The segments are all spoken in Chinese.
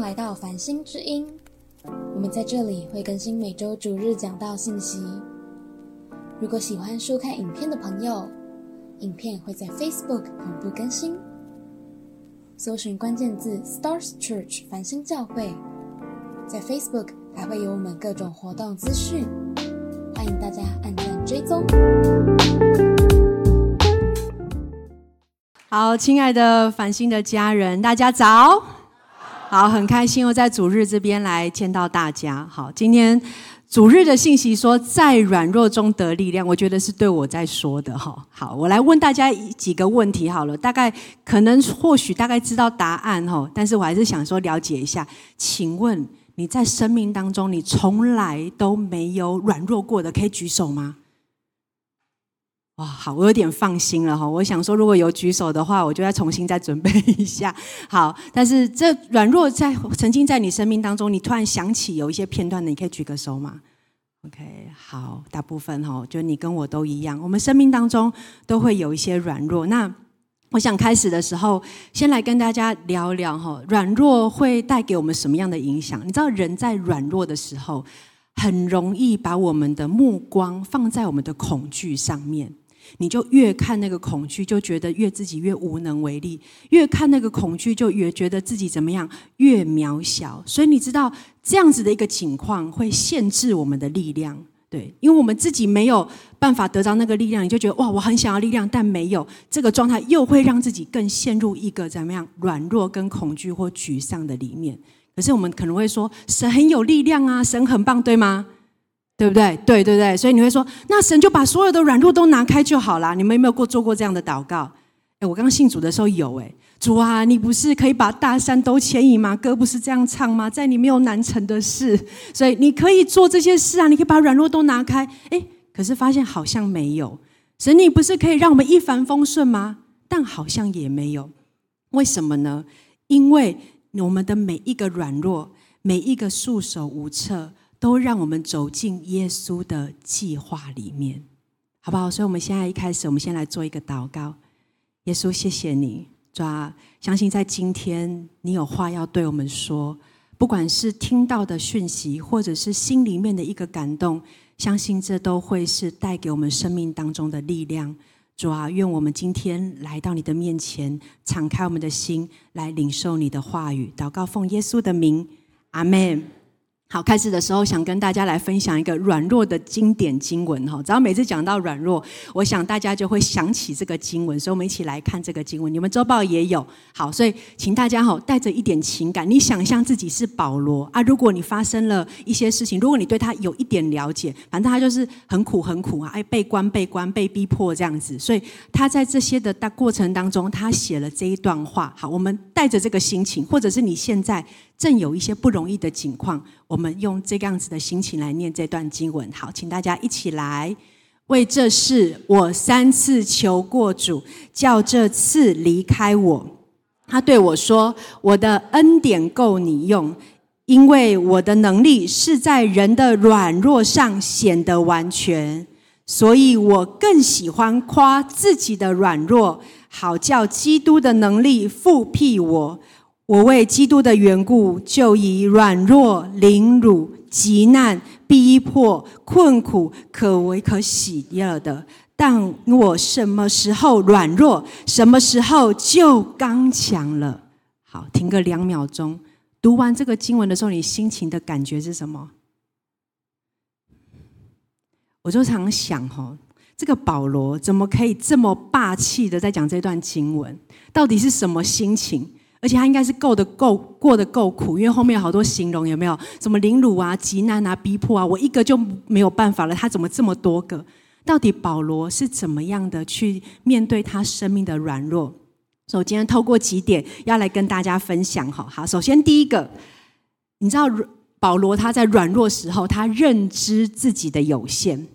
来到繁星之音。我们在这里会更新每周主日讲道信息。如果喜欢收看影片的朋友，影片会在 Facebook 同步更新。搜寻关键字 Stars Church 繁星教会，在 Facebook 还会有我们各种活动资讯，欢迎大家按赞追踪。好，亲爱的繁星的家人，大家早。好，很开心又在主日这边来见到大家。好，今天主日的信息说，在软弱中得力量，我觉得是对我在说的哈。好，我来问大家几个问题好了，大概可能或许大概知道答案哈，但是我还是想说了解一下。请问你在生命当中，你从来都没有软弱过的，可以举手吗？哇，好，我有点放心了哈。我想说，如果有举手的话，我就要重新再准备一下。好，但是这软弱在曾经在你生命当中，你突然想起有一些片段的，你可以举个手吗？OK，好，大部分哈，就你跟我都一样，我们生命当中都会有一些软弱。那我想开始的时候，先来跟大家聊聊哈，软弱会带给我们什么样的影响？你知道，人在软弱的时候，很容易把我们的目光放在我们的恐惧上面。你就越看那个恐惧，就觉得越自己越无能为力；越看那个恐惧，就越觉得自己怎么样，越渺小。所以你知道这样子的一个情况会限制我们的力量，对，因为我们自己没有办法得到那个力量，你就觉得哇，我很想要力量，但没有这个状态，又会让自己更陷入一个怎么样软弱、跟恐惧或沮丧的里面。可是我们可能会说，神很有力量啊，神很棒，对吗？对不对？对对对，所以你会说，那神就把所有的软弱都拿开就好了。你们有没有过做过这样的祷告？哎，我刚刚信主的时候有哎，主啊，你不是可以把大山都牵引吗？歌不是这样唱吗？在你没有难成的事，所以你可以做这些事啊，你可以把软弱都拿开。哎，可是发现好像没有。神，你不是可以让我们一帆风顺吗？但好像也没有。为什么呢？因为我们的每一个软弱，每一个束手无策。都让我们走进耶稣的计划里面，好不好？所以，我们现在一开始，我们先来做一个祷告。耶稣，谢谢你，主啊相信在今天，你有话要对我们说，不管是听到的讯息，或者是心里面的一个感动，相信这都会是带给我们生命当中的力量。主啊，愿我们今天来到你的面前，敞开我们的心，来领受你的话语。祷告，奉耶稣的名，阿门。好，开始的时候想跟大家来分享一个软弱的经典经文哈。只要每次讲到软弱，我想大家就会想起这个经文，所以我们一起来看这个经文。你们周报也有好，所以请大家哈带着一点情感，你想象自己是保罗啊。如果你发生了一些事情，如果你对他有一点了解，反正他就是很苦很苦啊，哎被关被关被逼迫这样子。所以他在这些的大过程当中，他写了这一段话。好，我们带着这个心情，或者是你现在。正有一些不容易的情况，我们用这样子的心情来念这段经文。好，请大家一起来为这事，我三次求过主，叫这次离开我。他对我说：“我的恩典够你用，因为我的能力是在人的软弱上显得完全。所以我更喜欢夸自己的软弱，好叫基督的能力复辟我。”我为基督的缘故，就以软弱、凌辱、极难、逼迫、困苦，可为可喜乐的。但我什么时候软弱，什么时候就刚强了。好，停个两秒钟。读完这个经文的时候，你心情的感觉是什么？我就常想，哈，这个保罗怎么可以这么霸气的在讲这段经文？到底是什么心情？而且他应该是够的够过得够苦，因为后面有好多形容有没有？什么凌辱啊、极难啊、逼迫啊，我一个就没有办法了。他怎么这么多个？到底保罗是怎么样的去面对他生命的软弱？所以我今天透过几点要来跟大家分享。哈，好，首先第一个，你知道保罗他在软弱时候，他认知自己的有限。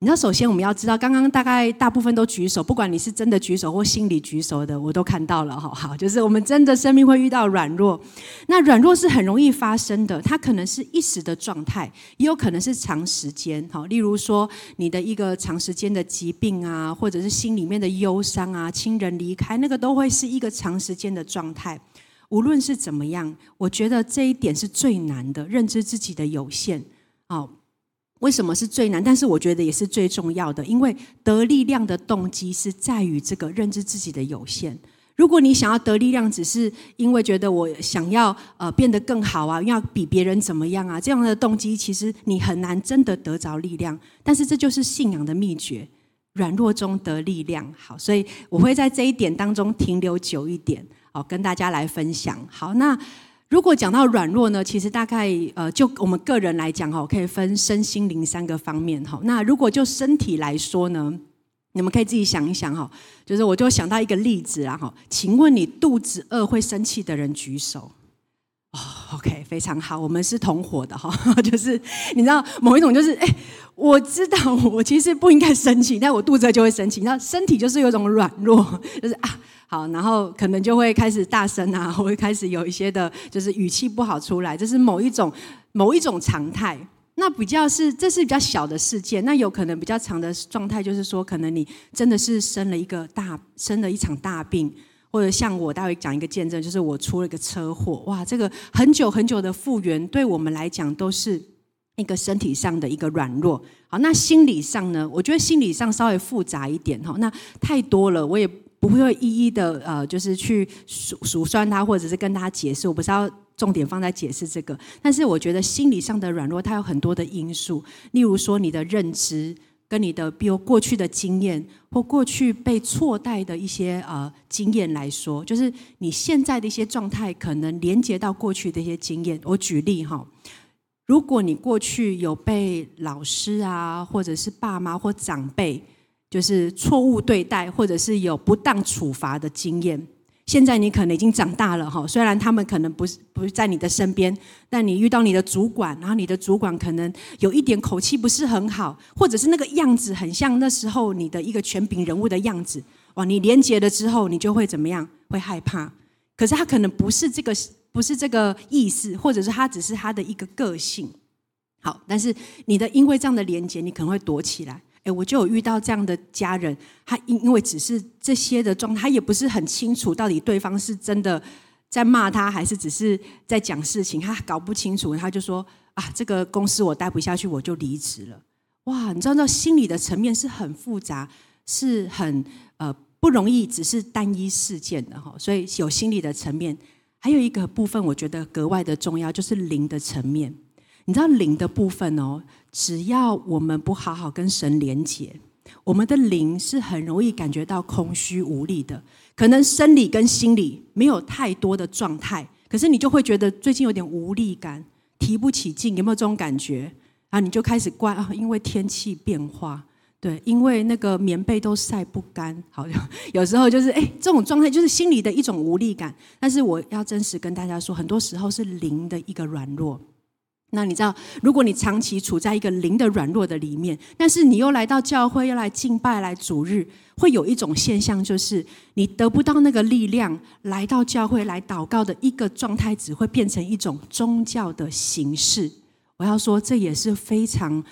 你知道，首先我们要知道，刚刚大概大部分都举手，不管你是真的举手或心里举手的，我都看到了，好，好，就是我们真的生命会遇到软弱，那软弱是很容易发生的，它可能是一时的状态，也有可能是长时间，好，例如说你的一个长时间的疾病啊，或者是心里面的忧伤啊，亲人离开，那个都会是一个长时间的状态。无论是怎么样，我觉得这一点是最难的，认知自己的有限。哦，为什么是最难？但是我觉得也是最重要的，因为得力量的动机是在于这个认知自己的有限。如果你想要得力量，只是因为觉得我想要呃变得更好啊，要比别人怎么样啊，这样的动机，其实你很难真的得着力量。但是这就是信仰的秘诀。软弱中得力量，好，所以我会在这一点当中停留久一点，好，跟大家来分享。好，那如果讲到软弱呢，其实大概呃，就我们个人来讲哈，可以分身心灵三个方面哈。那如果就身体来说呢，你们可以自己想一想哈，就是我就想到一个例子啦哈，请问你肚子饿会生气的人举手。哦，OK，非常好，我们是同伙的哈，就是你知道某一种就是哎。我知道，我其实不应该生气，但我肚子就会生气。那身体就是有种软弱，就是啊，好，然后可能就会开始大声啊，会开始有一些的，就是语气不好出来，这是某一种某一种常态。那比较是这是比较小的事件，那有可能比较长的状态，就是说，可能你真的是生了一个大，生了一场大病，或者像我待会讲一个见证，就是我出了一个车祸，哇，这个很久很久的复原，对我们来讲都是。一个身体上的一个软弱，好，那心理上呢？我觉得心理上稍微复杂一点哈。那太多了，我也不会一一的呃，就是去数数算它，或者是跟大家解释。我不是要重点放在解释这个，但是我觉得心理上的软弱，它有很多的因素。例如说，你的认知跟你的，比如过去的经验或过去被错待的一些呃经验来说，就是你现在的一些状态，可能连接到过去的一些经验。我举例哈。如果你过去有被老师啊，或者是爸妈或长辈，就是错误对待，或者是有不当处罚的经验，现在你可能已经长大了哈。虽然他们可能不是不是在你的身边，但你遇到你的主管，然后你的主管可能有一点口气不是很好，或者是那个样子很像那时候你的一个权柄人物的样子，哇！你连接了之后，你就会怎么样？会害怕。可是他可能不是这个。不是这个意思，或者是他只是他的一个个性。好，但是你的因为这样的连接，你可能会躲起来。哎，我就有遇到这样的家人，他因因为只是这些的状态，他也不是很清楚到底对方是真的在骂他，还是只是在讲事情，他搞不清楚，他就说啊，这个公司我待不下去，我就离职了。哇，你知道，那心理的层面是很复杂，是很呃不容易，只是单一事件的哈，所以有心理的层面。还有一个部分，我觉得格外的重要，就是灵的层面。你知道灵的部分哦，只要我们不好好跟神连接，我们的灵是很容易感觉到空虚无力的。可能生理跟心理没有太多的状态，可是你就会觉得最近有点无力感，提不起劲，有没有这种感觉？然后你就开始怪啊，因为天气变化。对，因为那个棉被都晒不干，好像 有时候就是哎，这种状态就是心里的一种无力感。但是我要真实跟大家说，很多时候是灵的一个软弱。那你知道，如果你长期处在一个灵的软弱的里面，但是你又来到教会，又来敬拜，来主日，会有一种现象，就是你得不到那个力量，来到教会来祷告的一个状态，只会变成一种宗教的形式。我要说，这也是非常。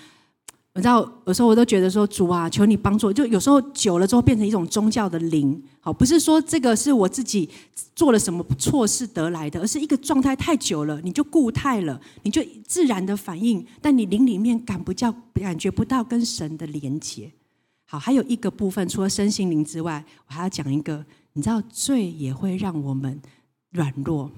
我知道有时候我都觉得说主啊，求你帮助。就有时候久了之后变成一种宗教的灵，好，不是说这个是我自己做了什么错事得来的，而是一个状态太久了，你就固态了，你就自然的反应，但你灵里面感不叫感觉不到跟神的连接。好，还有一个部分，除了身心灵之外，我还要讲一个，你知道罪也会让我们软弱。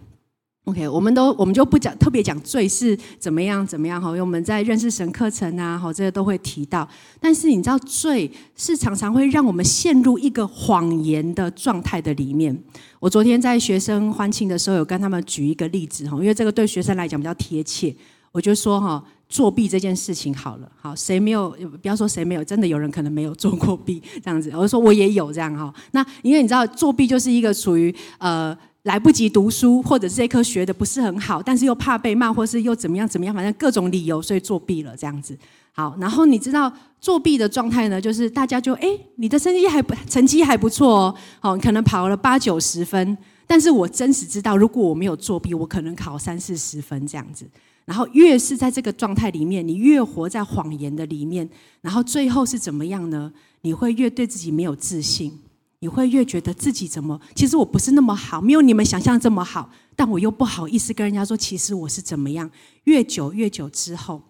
OK，我们都我们就不讲特别讲罪是怎么样怎么样哈，因为我们在认识神课程啊，哈，这些都会提到。但是你知道，罪是常常会让我们陷入一个谎言的状态的里面。我昨天在学生欢庆的时候，有跟他们举一个例子哈，因为这个对学生来讲比较贴切。我就说哈，作弊这件事情好了，好，谁没有？不要说谁没有，真的有人可能没有做过弊这样子。我就说我也有这样哈。那因为你知道，作弊就是一个属于呃。来不及读书，或者这科学的不是很好，但是又怕被骂，或是又怎么样怎么样，反正各种理由，所以作弊了这样子。好，然后你知道作弊的状态呢，就是大家就哎，你的成绩还不成绩还不错哦，哦，可能跑了八九十分，但是我真实知道，如果我没有作弊，我可能考三四十分这样子。然后越是在这个状态里面，你越活在谎言的里面，然后最后是怎么样呢？你会越对自己没有自信。你会越觉得自己怎么？其实我不是那么好，没有你们想象这么好。但我又不好意思跟人家说，其实我是怎么样。越久越久之后，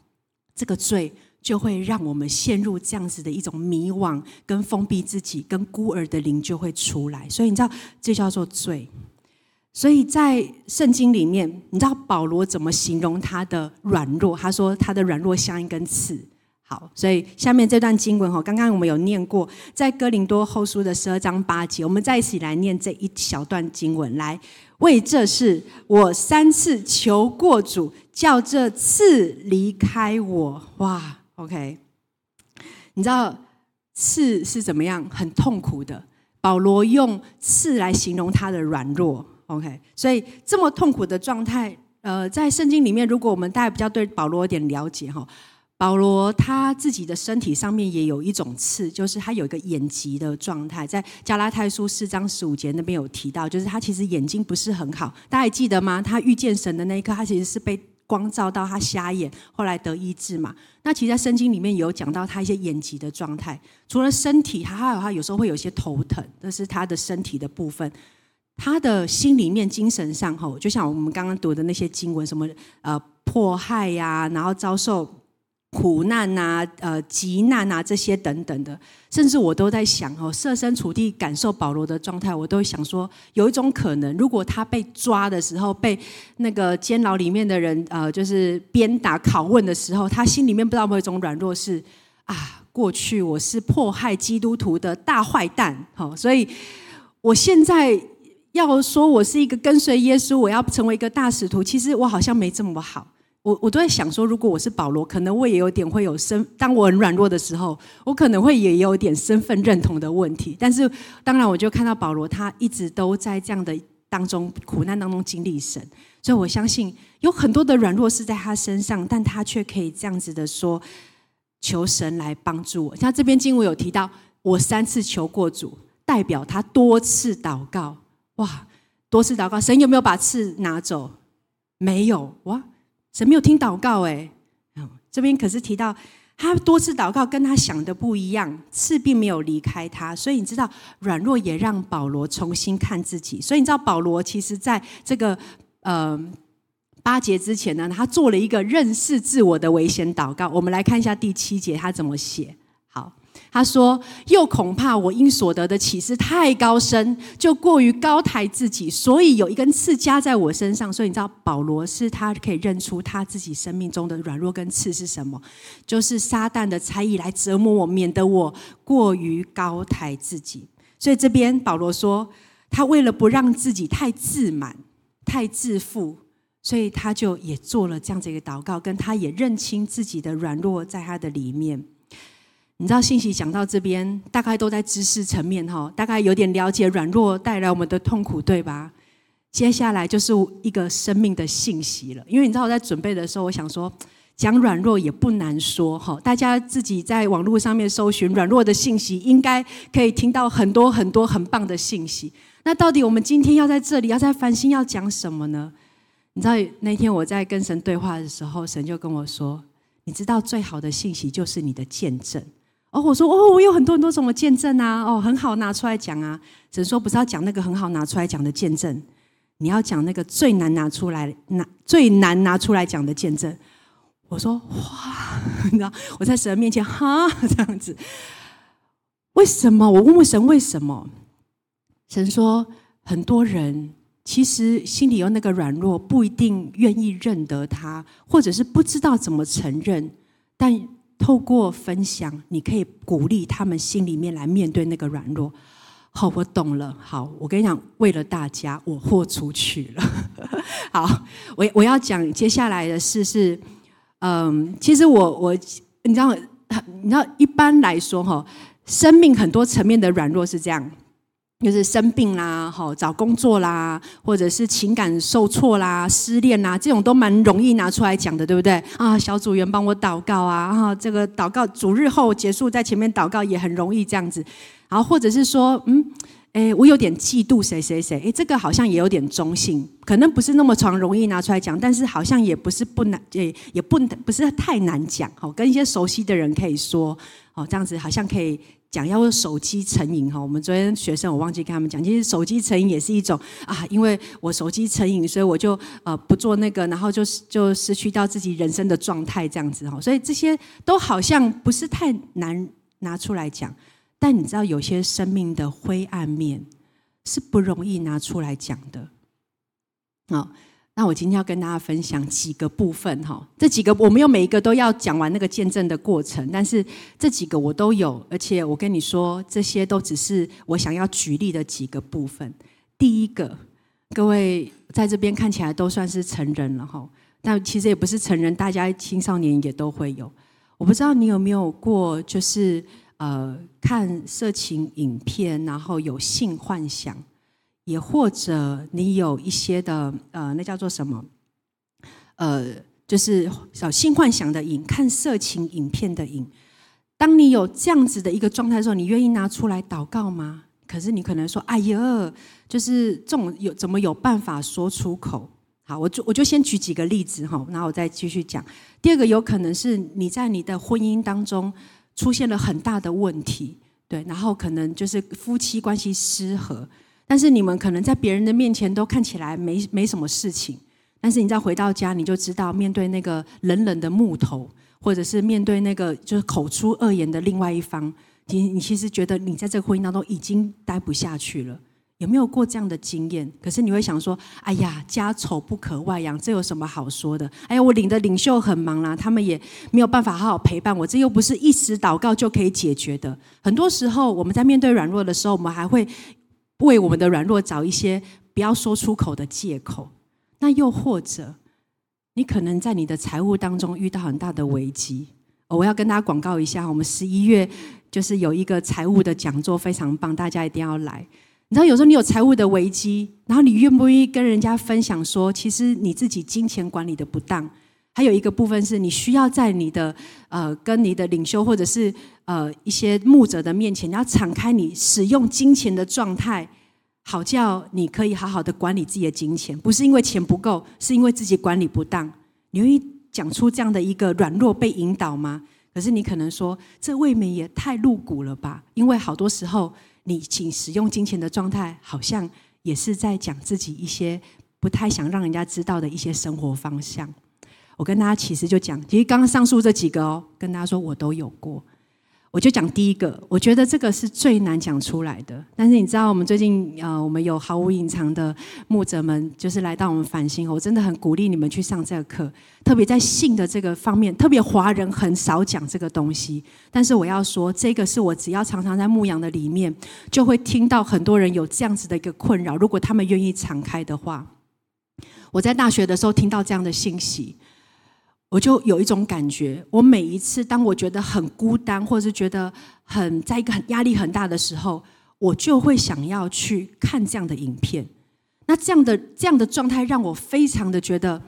这个罪就会让我们陷入这样子的一种迷惘，跟封闭自己，跟孤儿的灵就会出来。所以你知道，这叫做罪。所以在圣经里面，你知道保罗怎么形容他的软弱？他说他的软弱像一根刺。好，所以下面这段经文哈，刚刚我们有念过，在哥林多后书的十二章八节，我们再一起来念这一小段经文。来，为这事我三次求过主，叫这次离开我。哇，OK，你知道刺是怎么样？很痛苦的。保罗用刺来形容他的软弱。OK，所以这么痛苦的状态，呃，在圣经里面，如果我们大家比较对保罗有点了解哈，保罗他自己的身体上面也有一种刺，就是他有一个眼疾的状态，在加拉太书四章十五节那边有提到，就是他其实眼睛不是很好，大家还记得吗？他遇见神的那一刻，他其实是被光照到他瞎眼，后来得医治嘛。那其实，在圣经里面有讲到他一些眼疾的状态，除了身体，他还有他有时候会有些头疼，这是他的身体的部分。他的心里面、精神上，吼，就像我们刚刚读的那些经文，什么呃迫害呀，然后遭受苦难呐、呃急难啊这些等等的，甚至我都在想，哦，设身处地感受保罗的状态，我都想说，有一种可能，如果他被抓的时候，被那个监牢里面的人呃，就是鞭打、拷问的时候，他心里面不知道有没有一种软弱，是啊，过去我是迫害基督徒的大坏蛋，好，所以我现在。要说我是一个跟随耶稣，我要成为一个大使徒，其实我好像没这么好。我我都在想说，如果我是保罗，可能我也有点会有身。当我很软弱的时候，我可能会也有点身份认同的问题。但是，当然我就看到保罗，他一直都在这样的当中苦难当中经历神，所以我相信有很多的软弱是在他身上，但他却可以这样子的说，求神来帮助我。像这边经文有提到，我三次求过主，代表他多次祷告。哇！多次祷告，神有没有把刺拿走？没有哇！神没有听祷告哎。这边可是提到他多次祷告，跟他想的不一样，刺并没有离开他。所以你知道，软弱也让保罗重新看自己。所以你知道，保罗其实在这个呃八节之前呢，他做了一个认识自我的危险祷告。我们来看一下第七节，他怎么写。好他说：“又恐怕我因所得的启示太高深，就过于高抬自己，所以有一根刺加在我身上。所以你知道，保罗是他可以认出他自己生命中的软弱跟刺是什么，就是撒旦的猜疑来折磨我，免得我过于高抬自己。所以这边保罗说，他为了不让自己太自满、太自负，所以他就也做了这样子一个祷告，跟他也认清自己的软弱在他的里面。”你知道信息讲到这边，大概都在知识层面哈，大概有点了解软弱带来我们的痛苦，对吧？接下来就是一个生命的信息了。因为你知道我在准备的时候，我想说讲软弱也不难说哈，大家自己在网络上面搜寻软弱的信息，应该可以听到很多很多很棒的信息。那到底我们今天要在这里要在繁星要讲什么呢？你知道那天我在跟神对话的时候，神就跟我说：“你知道最好的信息就是你的见证。”哦，我说哦，我有很多很多种的见证啊，哦，很好拿出来讲啊。只是说不是要讲那个很好拿出来讲的见证，你要讲那个最难拿出来拿最难拿出来讲的见证。我说哇，你知道我在神面前哈 这样子，为什么？我问问神为什么？神说很多人其实心里有那个软弱，不一定愿意认得他，或者是不知道怎么承认，但。透过分享，你可以鼓励他们心里面来面对那个软弱。好，我懂了。好，我跟你讲，为了大家，我豁出去了。好，我我要讲接下来的事是，嗯，其实我我你知道，你知道一般来说哈，生命很多层面的软弱是这样。就是生病啦，好找工作啦，或者是情感受挫啦、失恋啦，这种都蛮容易拿出来讲的，对不对？啊，小组员帮我祷告啊，啊，这个祷告主日后结束，在前面祷告也很容易这样子。然后或者是说，嗯，哎，我有点嫉妒谁谁谁，哎，这个好像也有点中性，可能不是那么常容易拿出来讲，但是好像也不是不难，也也不不是太难讲。好，跟一些熟悉的人可以说，哦，这样子好像可以讲要手机成瘾哈。我们昨天学生我忘记跟他们讲，其实手机成瘾也是一种啊，因为我手机成瘾，所以我就呃不做那个，然后就就失去到自己人生的状态这样子哈。所以这些都好像不是太难拿出来讲，但你知道有些生命的灰暗面是不容易拿出来讲的，好。那我今天要跟大家分享几个部分哈，这几个我没有每一个都要讲完那个见证的过程，但是这几个我都有，而且我跟你说，这些都只是我想要举例的几个部分。第一个，各位在这边看起来都算是成人了哈，但其实也不是成人，大家青少年也都会有。我不知道你有没有过，就是呃看色情影片，然后有性幻想。也或者你有一些的呃，那叫做什么？呃，就是小性幻想的瘾，看色情影片的瘾。当你有这样子的一个状态的时候，你愿意拿出来祷告吗？可是你可能说：“哎呀，就是这种有怎么有办法说出口？”好，我就我就先举几个例子哈，然后我再继续讲。第二个有可能是你在你的婚姻当中出现了很大的问题，对，然后可能就是夫妻关系失和。但是你们可能在别人的面前都看起来没没什么事情，但是你再回到家，你就知道面对那个冷冷的木头，或者是面对那个就是口出恶言的另外一方，你你其实觉得你在这个婚姻当中已经待不下去了。有没有过这样的经验？可是你会想说：哎呀，家丑不可外扬，这有什么好说的？哎呀，我领的领袖很忙啦，他们也没有办法好好陪伴我，这又不是一时祷告就可以解决的。很多时候我们在面对软弱的时候，我们还会。为我们的软弱找一些不要说出口的借口，那又或者你可能在你的财务当中遇到很大的危机。我要跟大家广告一下，我们十一月就是有一个财务的讲座，非常棒，大家一定要来。你知道，有时候你有财务的危机，然后你愿不愿意跟人家分享说，其实你自己金钱管理的不当？还有一个部分是你需要在你的呃跟你的领袖或者是呃一些牧者的面前，你要敞开你使用金钱的状态，好叫你可以好好的管理自己的金钱，不是因为钱不够，是因为自己管理不当。你愿意讲出这样的一个软弱被引导吗？可是你可能说，这未免也太露骨了吧？因为好多时候你请使用金钱的状态，好像也是在讲自己一些不太想让人家知道的一些生活方向。我跟大家其实就讲，其实刚刚上述这几个哦，跟大家说我都有过。我就讲第一个，我觉得这个是最难讲出来的。但是你知道，我们最近呃，我们有毫无隐藏的牧者们，就是来到我们繁星。我真的很鼓励你们去上这个课，特别在性的这个方面，特别华人很少讲这个东西。但是我要说，这个是我只要常常在牧羊的里面，就会听到很多人有这样子的一个困扰。如果他们愿意敞开的话，我在大学的时候听到这样的信息。我就有一种感觉，我每一次当我觉得很孤单，或者是觉得很在一个很压力很大的时候，我就会想要去看这样的影片。那这样的这样的状态让我非常的觉得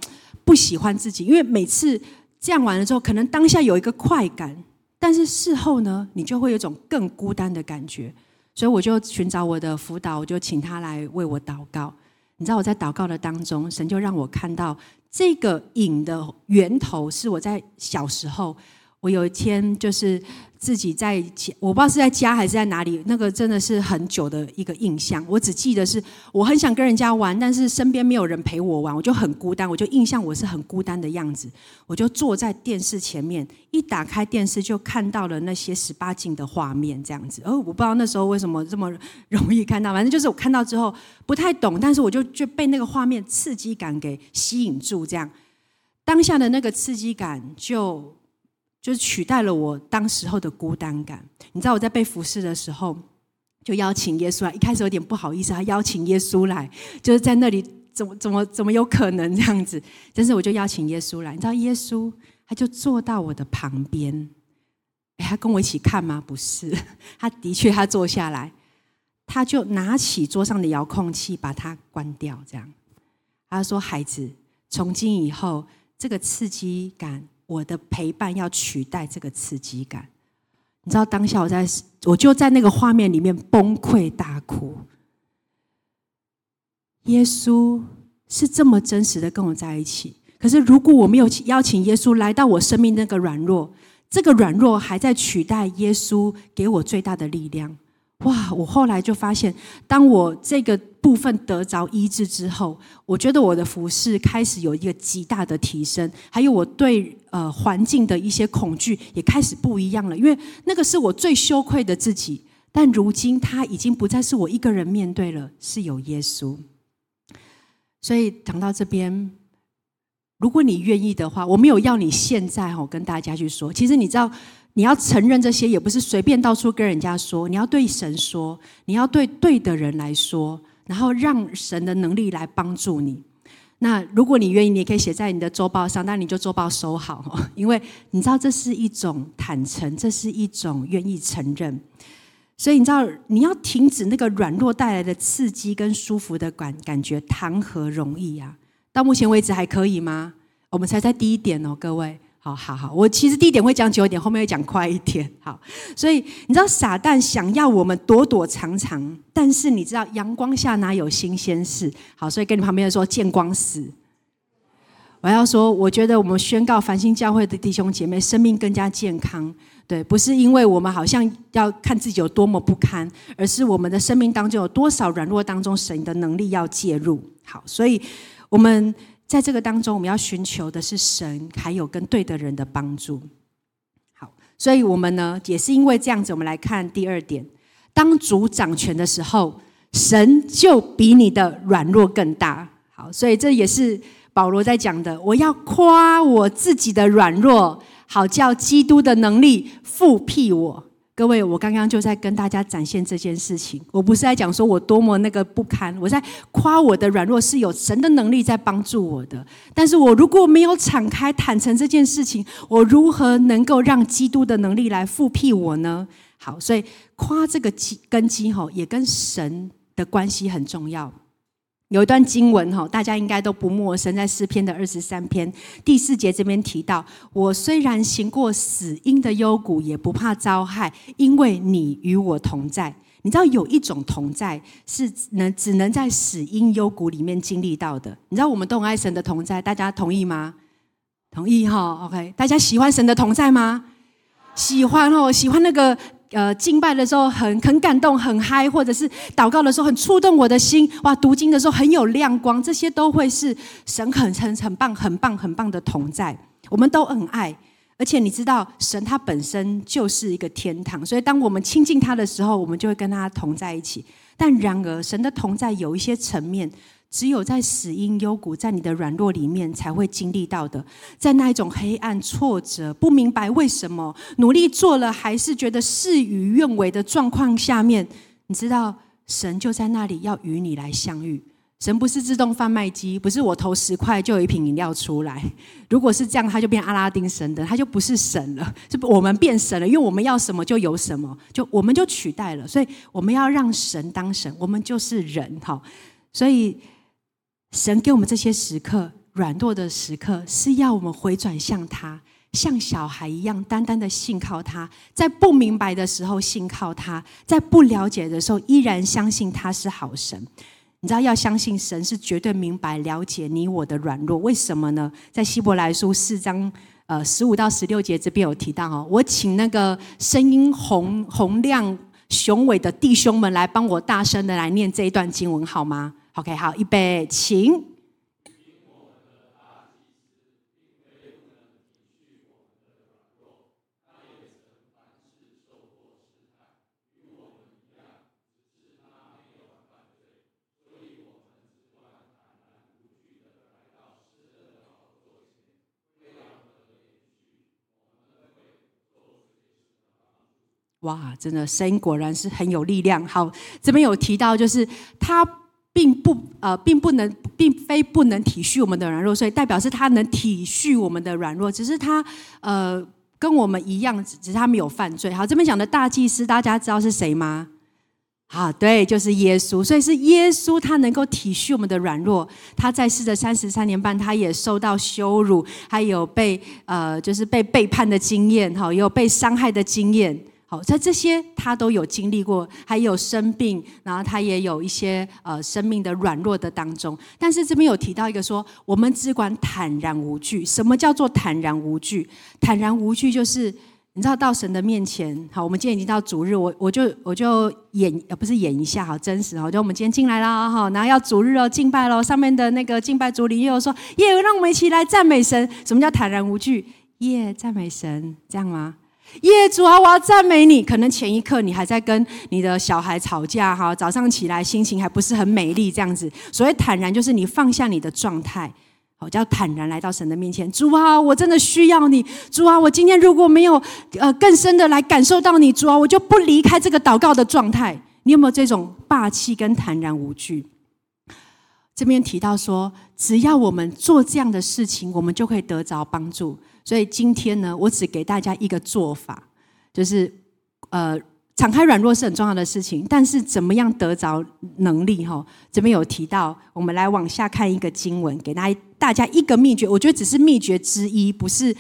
不喜欢自己，因为每次这样完了之后，可能当下有一个快感，但是事后呢，你就会有一种更孤单的感觉。所以我就寻找我的辅导，我就请他来为我祷告。你知道我在祷告的当中，神就让我看到。这个影的源头是我在小时候，我有一天就是自己在，我不知道是在家还是在哪里，那个真的是很久的一个印象。我只记得是我很想跟人家玩，但是身边没有人陪我玩，我就很孤单，我就印象我是很孤单的样子。我就坐在电视前面，一打开电视就看到了那些十八禁的画面，这样子。哦，我不知道那时候为什么这么容易看到，反正就是我看到之后不太懂，但是我就就被那个画面刺激感给吸引住，这样当下的那个刺激感就就是取代了我当时候的孤单感。你知道我在被服侍的时候，就邀请耶稣来，一开始有点不好意思，还邀请耶稣来，就是在那里。怎么怎么怎么有可能这样子？但是我就邀请耶稣来，你知道耶稣他就坐到我的旁边，哎，他跟我一起看吗？不是，他的确他坐下来，他就拿起桌上的遥控器把它关掉，这样他说：“孩子，从今以后，这个刺激感，我的陪伴要取代这个刺激感。”你知道当下我在，我就在那个画面里面崩溃大哭。耶稣是这么真实的跟我在一起，可是如果我没有邀请耶稣来到我生命那个软弱，这个软弱还在取代耶稣给我最大的力量。哇！我后来就发现，当我这个部分得着医治之后，我觉得我的服饰开始有一个极大的提升，还有我对呃环境的一些恐惧也开始不一样了。因为那个是我最羞愧的自己，但如今他已经不再是我一个人面对了，是有耶稣。所以讲到这边，如果你愿意的话，我没有要你现在哦跟大家去说，其实你知道。你要承认这些，也不是随便到处跟人家说。你要对神说，你要对对的人来说，然后让神的能力来帮助你。那如果你愿意，你也可以写在你的周报上，但你就周报收好，因为你知道这是一种坦诚，这是一种愿意承认。所以你知道，你要停止那个软弱带来的刺激跟舒服的感感觉，谈何容易啊？到目前为止还可以吗？我们才在第一点哦，各位。好好好，我其实第一点会讲久一点，后面会讲快一点。好，所以你知道撒旦想要我们躲躲藏藏，但是你知道阳光下哪有新鲜事？好，所以跟你旁边说见光死。我要说，我觉得我们宣告繁星教会的弟兄姐妹生命更加健康，对，不是因为我们好像要看自己有多么不堪，而是我们的生命当中有多少软弱当中，神的能力要介入。好，所以我们。在这个当中，我们要寻求的是神，还有跟对的人的帮助。好，所以我们呢，也是因为这样子，我们来看第二点：当主掌权的时候，神就比你的软弱更大。好，所以这也是保罗在讲的。我要夸我自己的软弱，好叫基督的能力复辟我。各位，我刚刚就在跟大家展现这件事情。我不是在讲说我多么那个不堪，我在夸我的软弱是有神的能力在帮助我的。但是我如果没有敞开坦诚这件事情，我如何能够让基督的能力来复辟我呢？好，所以夸这个基根基吼，也跟神的关系很重要。有一段经文哈，大家应该都不陌生，在诗篇的二十三篇第四节这边提到：“我虽然行过死荫的幽谷，也不怕遭害，因为你与我同在。”你知道有一种同在是能只能在死荫幽谷里面经历到的。你知道我们都很爱神的同在，大家同意吗？同意哈，OK。大家喜欢神的同在吗？喜欢哦，喜欢那个。呃，敬拜的时候很很感动，很嗨，或者是祷告的时候很触动我的心，哇！读经的时候很有亮光，这些都会是神很很很棒、很棒、很棒的同在，我们都很爱。而且你知道，神他本身就是一个天堂，所以当我们亲近他的时候，我们就会跟他同在一起。但然而，神的同在有一些层面。只有在死因幽谷，在你的软弱里面才会经历到的，在那一种黑暗、挫折、不明白为什么努力做了还是觉得事与愿违的状况下面，你知道神就在那里要与你来相遇。神不是自动贩卖机，不是我投十块就有一瓶饮料出来。如果是这样，他就变阿拉丁神的，他就不是神了，是我们变神了，因为我们要什么就有什么，就我们就取代了。所以我们要让神当神，我们就是人，哈。所以。神给我们这些时刻，软弱的时刻，是要我们回转向他，像小孩一样，单单的信靠他。在不明白的时候信靠他，在不了解的时候依然相信他是好神。你知道，要相信神是绝对明白、了解你我的软弱。为什么呢？在希伯来书四章呃十五到十六节这边有提到哦，我请那个声音洪洪亮、雄伟的弟兄们来帮我大声的来念这一段经文，好吗？OK，好，预备，请。哇，真的声音果然是很有力量。好，这边有提到，就是他。并不呃，并不能，并非不能体恤我们的软弱，所以代表是他能体恤我们的软弱，只是他呃跟我们一样，只是他没有犯罪。好，这边讲的大祭司，大家知道是谁吗？好，对，就是耶稣。所以是耶稣，他能够体恤我们的软弱。他在世的三十三年半，他也受到羞辱，还有被呃，就是被背叛的经验，哈，也有被伤害的经验。好，在这些他都有经历过，还有生病，然后他也有一些呃生命的软弱的当中。但是这边有提到一个说，我们只管坦然无惧。什么叫做坦然无惧？坦然无惧就是你知道到神的面前，好，我们今天已经到主日，我我就我就演，呃，不是演一下，好真实哦，就我们今天进来啦哈，然后要主日哦，敬拜喽，上面的那个敬拜主里又说，耶，让我们一起来赞美神。什么叫坦然无惧？耶，赞美神，这样吗？耶，主啊，我要赞美你。可能前一刻你还在跟你的小孩吵架哈，早上起来心情还不是很美丽，这样子。所谓坦然，就是你放下你的状态。好，叫坦然来到神的面前。主啊，我真的需要你。主啊，我今天如果没有呃更深的来感受到你，主啊，我就不离开这个祷告的状态。你有没有这种霸气跟坦然无惧？这边提到说，只要我们做这样的事情，我们就可以得着帮助。所以今天呢，我只给大家一个做法，就是呃。敞开软弱是很重要的事情，但是怎么样得着能力？哈，这边有提到，我们来往下看一个经文，给大家大家一个秘诀。我觉得只是秘诀之一，不是。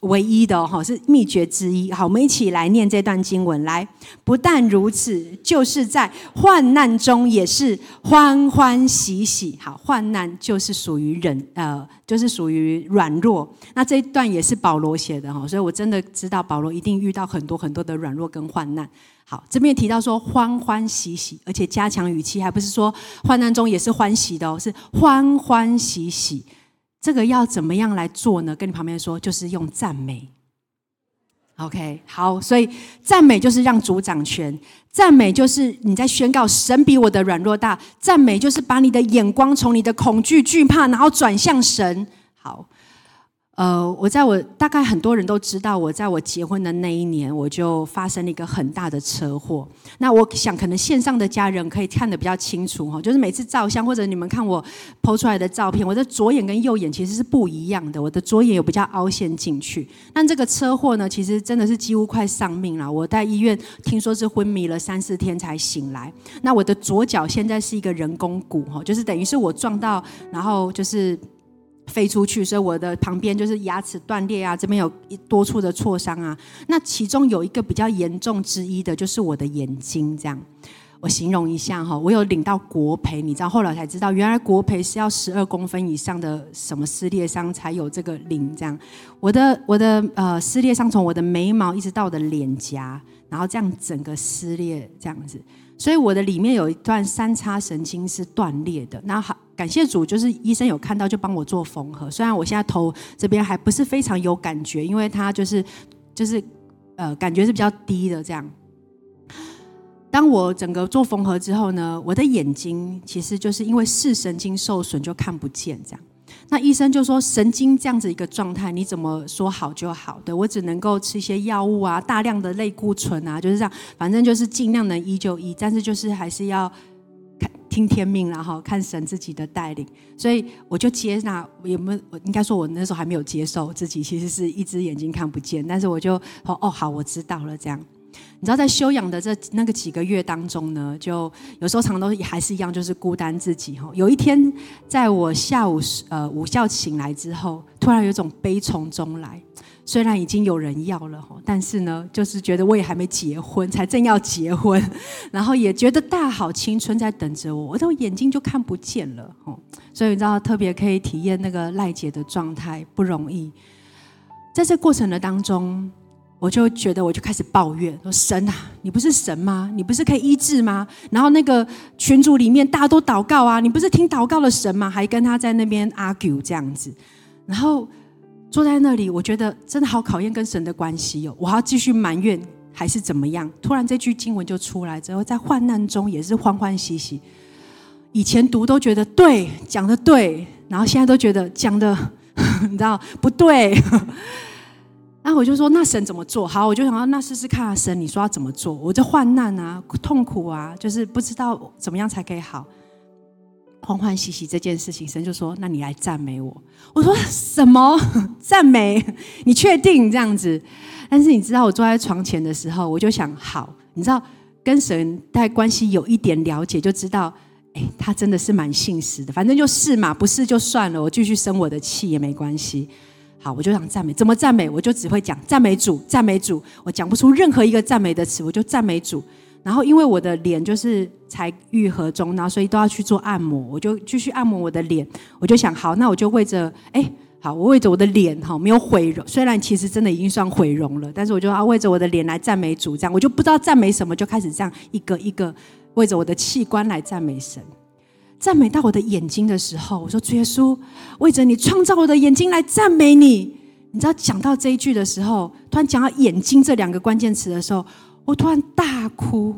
唯一的哈是秘诀之一。好，我们一起来念这段经文。来，不但如此，就是在患难中也是欢欢喜喜。好，患难就是属于忍，呃，就是属于软弱。那这一段也是保罗写的哈，所以我真的知道保罗一定遇到很多很多的软弱跟患难。好，这边提到说欢欢喜喜，而且加强语气，还不是说患难中也是欢喜的哦，是欢欢喜喜。这个要怎么样来做呢？跟你旁边说，就是用赞美。OK，好，所以赞美就是让主掌权，赞美就是你在宣告神比我的软弱大，赞美就是把你的眼光从你的恐惧惧怕，然后转向神。好。呃，我在我大概很多人都知道，我在我结婚的那一年，我就发生了一个很大的车祸。那我想，可能线上的家人可以看得比较清楚哈，就是每次照相或者你们看我剖出来的照片，我的左眼跟右眼其实是不一样的。我的左眼有比较凹陷进去。但这个车祸呢，其实真的是几乎快丧命了。我在医院听说是昏迷了三四天才醒来。那我的左脚现在是一个人工骨哈，就是等于是我撞到，然后就是。飞出去，所以我的旁边就是牙齿断裂啊，这边有多处的挫伤啊。那其中有一个比较严重之一的，就是我的眼睛。这样，我形容一下哈，我有领到国赔，你知道，后来才知道，原来国赔是要十二公分以上的什么撕裂伤才有这个领。这样，我的我的呃撕裂伤从我的眉毛一直到我的脸颊，然后这样整个撕裂这样子。所以我的里面有一段三叉神经是断裂的，那好，感谢主，就是医生有看到就帮我做缝合。虽然我现在头这边还不是非常有感觉，因为它就是就是呃感觉是比较低的这样。当我整个做缝合之后呢，我的眼睛其实就是因为视神经受损就看不见这样。那医生就说神经这样子一个状态，你怎么说好就好？对我只能够吃一些药物啊，大量的类固醇啊，就是这样，反正就是尽量能医就医，但是就是还是要看听天命，然后看神自己的带领。所以我就接纳，有没有？我应该说我那时候还没有接受自己其实是一只眼睛看不见，但是我就说哦好，我知道了这样。你知道，在休养的这那个几个月当中呢，就有时候常常都还是一样，就是孤单自己哈。有一天，在我下午呃午觉醒来之后，突然有种悲从中来。虽然已经有人要了哈，但是呢，就是觉得我也还没结婚，才正要结婚，然后也觉得大好青春在等着我，我都眼睛就看不见了哈。所以你知道，特别可以体验那个赖姐的状态不容易。在这过程的当中。我就觉得，我就开始抱怨说：“神啊，你不是神吗？你不是可以医治吗？然后那个群组里面大家都祷告啊，你不是听祷告的神吗？还跟他在那边 argue 这样子，然后坐在那里，我觉得真的好考验跟神的关系哦。我要继续埋怨还是怎么样？突然这句经文就出来之后，在患难中也是欢欢喜喜。以前读都觉得对，讲的对，然后现在都觉得讲的，你知道不对。”那我就说，那神怎么做好？我就想要那试试看啊，神，你说要怎么做？我这患难啊，痛苦啊，就是不知道怎么样才可以好，欢欢喜喜这件事情，神就说，那你来赞美我。我说什么赞美？你确定这样子？但是你知道，我坐在床前的时候，我就想，好，你知道跟神带关系有一点了解，就知道，哎，他真的是蛮信实的。反正就是嘛，不是就算了，我继续生我的气也没关系。好，我就想赞美，怎么赞美？我就只会讲赞美主，赞美主。我讲不出任何一个赞美的词，我就赞美主。然后因为我的脸就是才愈合中，然后所以都要去做按摩，我就继续按摩我的脸。我就想，好，那我就为着哎好，我为着我的脸哈没有毁容，虽然其实真的已经算毁容了，但是我就要为着我的脸来赞美主，这样我就不知道赞美什么，就开始这样一个一个为着我的器官来赞美神。赞美到我的眼睛的时候，我说主耶稣，为着你创造我的眼睛来赞美你。你知道讲到这一句的时候，突然讲到眼睛这两个关键词的时候，我突然大哭。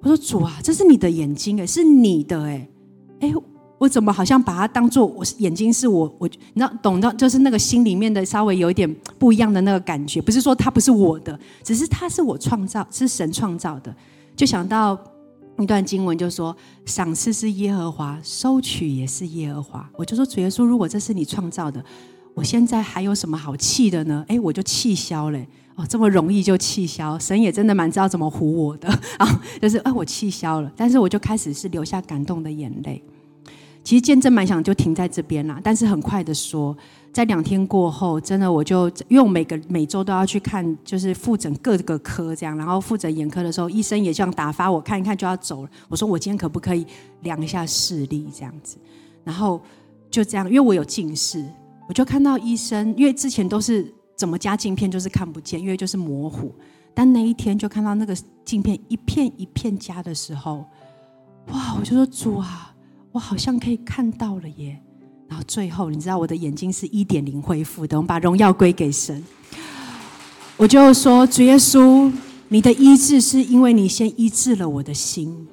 我说主啊，这是你的眼睛哎，是你的哎，哎，我怎么好像把它当做我眼睛是我我，你知道懂到就是那个心里面的稍微有一点不一样的那个感觉，不是说它不是我的，只是它是我创造，是神创造的。就想到一段经文，就说赏赐是耶和华，收取也是耶和华。我就说主耶稣，如果这是你创造的。我现在还有什么好气的呢？哎，我就气消嘞！哦，这么容易就气消，神也真的蛮知道怎么唬我的 啊！就是哎，我气消了，但是我就开始是流下感动的眼泪。其实见证蛮想就停在这边啦，但是很快的说，在两天过后，真的我就因为我每个每周都要去看，就是复诊各个科这样，然后复诊眼科的时候，医生也这样打发我看一看就要走了。我说我今天可不可以量一下视力这样子？然后就这样，因为我有近视。我就看到医生，因为之前都是怎么加镜片就是看不见，因为就是模糊。但那一天就看到那个镜片一片一片加的时候，哇！我就说主啊，我好像可以看到了耶。然后最后你知道我的眼睛是一点零恢复的，我们把荣耀归给神。我就说主耶稣，你的医治是因为你先医治了我的心，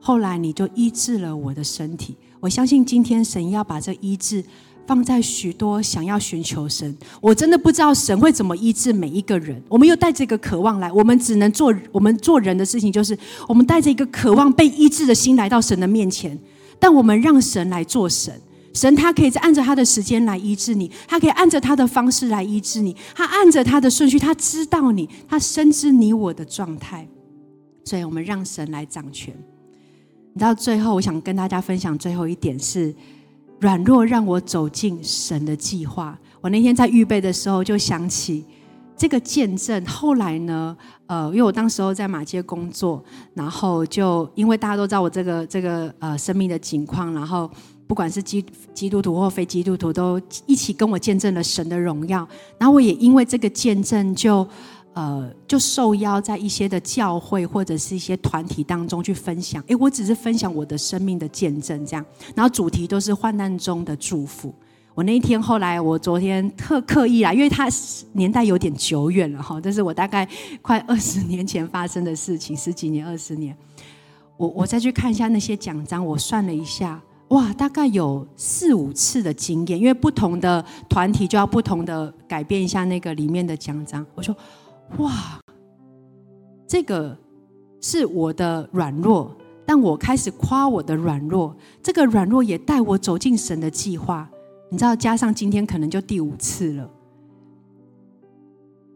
后来你就医治了我的身体。我相信今天神要把这医治。放在许多想要寻求神，我真的不知道神会怎么医治每一个人。我们又带着一个渴望来，我们只能做我们做人的事情，就是我们带着一个渴望被医治的心来到神的面前。但我们让神来做神，神他可以在按着他的时间来医治你，他可以按着他的方式来医治你，他按着他的顺序，他知道你，他深知你我的状态，所以我们让神来掌权。你到最后，我想跟大家分享最后一点是。软弱让我走进神的计划。我那天在预备的时候，就想起这个见证。后来呢，呃，因为我当时候在马街工作，然后就因为大家都知道我这个这个呃生命的情况，然后不管是基基督徒或非基督徒，都一起跟我见证了神的荣耀。然后我也因为这个见证就。呃，就受邀在一些的教会或者是一些团体当中去分享。诶，我只是分享我的生命的见证，这样。然后主题都是患难中的祝福。我那一天后来，我昨天特刻意啦，因为它年代有点久远了哈，这是我大概快二十年前发生的事情，十几年、二十年。我我再去看一下那些奖章，我算了一下，哇，大概有四五次的经验，因为不同的团体就要不同的改变一下那个里面的奖章。我说。哇，这个是我的软弱，但我开始夸我的软弱。这个软弱也带我走进神的计划。你知道，加上今天可能就第五次了。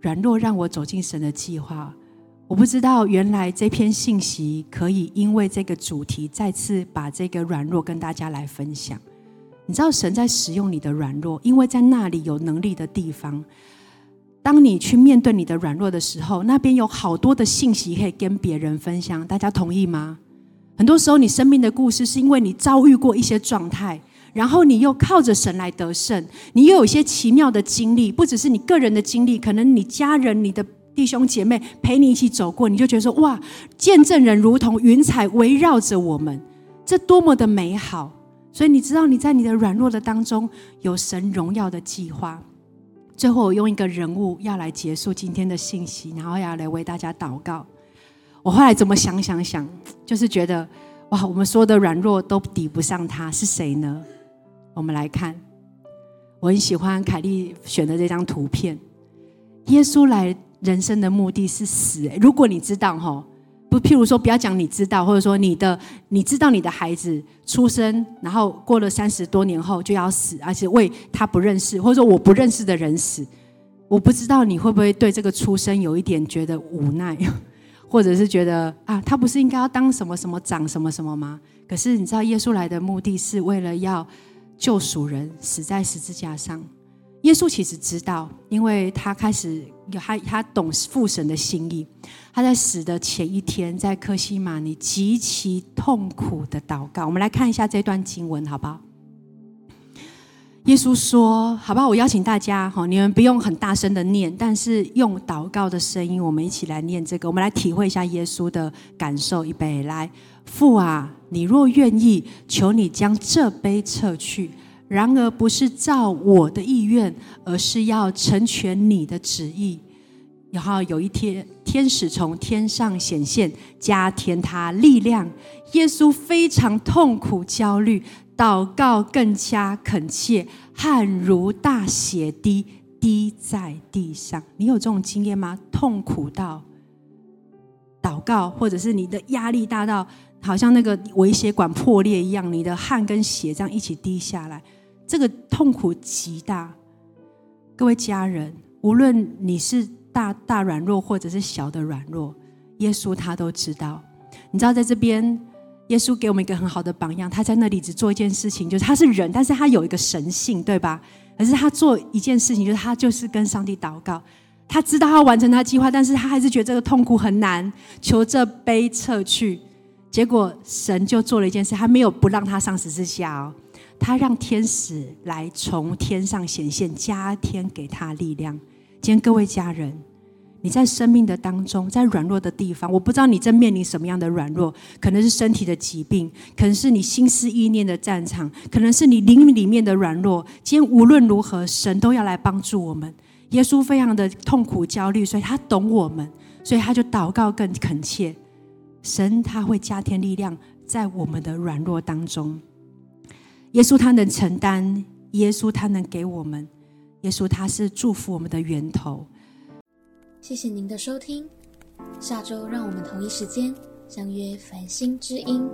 软弱让我走进神的计划。我不知道原来这篇信息可以因为这个主题再次把这个软弱跟大家来分享。你知道，神在使用你的软弱，因为在那里有能力的地方。当你去面对你的软弱的时候，那边有好多的信息可以跟别人分享。大家同意吗？很多时候，你生命的故事是因为你遭遇过一些状态，然后你又靠着神来得胜。你又有一些奇妙的经历，不只是你个人的经历，可能你家人、你的弟兄姐妹陪你一起走过，你就觉得说：哇，见证人如同云彩围绕着我们，这多么的美好！所以你知道，你在你的软弱的当中，有神荣耀的计划。最后，我用一个人物要来结束今天的信息，然后要来为大家祷告。我后来怎么想想想，就是觉得哇，我们说的软弱都抵不上他，是谁呢？我们来看，我很喜欢凯莉选的这张图片。耶稣来人生的目的是死。如果你知道哈。不，譬如说，不要讲你知道，或者说你的你知道你的孩子出生，然后过了三十多年后就要死，而且为他不认识或者说我不认识的人死，我不知道你会不会对这个出生有一点觉得无奈，或者是觉得啊，他不是应该要当什么什么长什么什么吗？可是你知道，耶稣来的目的是为了要救赎人，死在十字架上。耶稣其实知道，因为他开始有他，他懂父神的心意。他在死的前一天，在科西玛尼极其痛苦的祷告。我们来看一下这段经文，好不好？耶稣说：“好吧，我邀请大家哈，你们不用很大声的念，但是用祷告的声音，我们一起来念这个，我们来体会一下耶稣的感受。一杯，来，父啊，你若愿意，求你将这杯撤去；然而不是照我的意愿，而是要成全你的旨意。然后有一天，天使从天上显现，加添他力量。耶稣非常痛苦、焦虑。”祷告更加恳切，汗如大血滴滴在地上。你有这种经验吗？痛苦到祷告，或者是你的压力大到好像那个微血管破裂一样，你的汗跟血这样一起滴下来，这个痛苦极大。各位家人，无论你是大大软弱，或者是小的软弱，耶稣他都知道。你知道在这边。耶稣给我们一个很好的榜样，他在那里只做一件事情，就是他是人，但是他有一个神性，对吧？可是他做一件事情，就是他就是跟上帝祷告，他知道要完成他计划，但是他还是觉得这个痛苦很难，求这杯撤去。结果神就做了一件事，他没有不让他上十字架哦，他让天使来从天上显现，加添给他力量。今天各位家人。你在生命的当中，在软弱的地方，我不知道你正面临什么样的软弱，可能是身体的疾病，可能是你心思意念的战场，可能是你灵里面的软弱。今天无论如何，神都要来帮助我们。耶稣非常的痛苦焦虑，所以他懂我们，所以他就祷告更恳切。神他会加添力量在我们的软弱当中。耶稣他能承担，耶稣他能给我们，耶稣他是祝福我们的源头。谢谢您的收听，下周让我们同一时间相约繁星之音。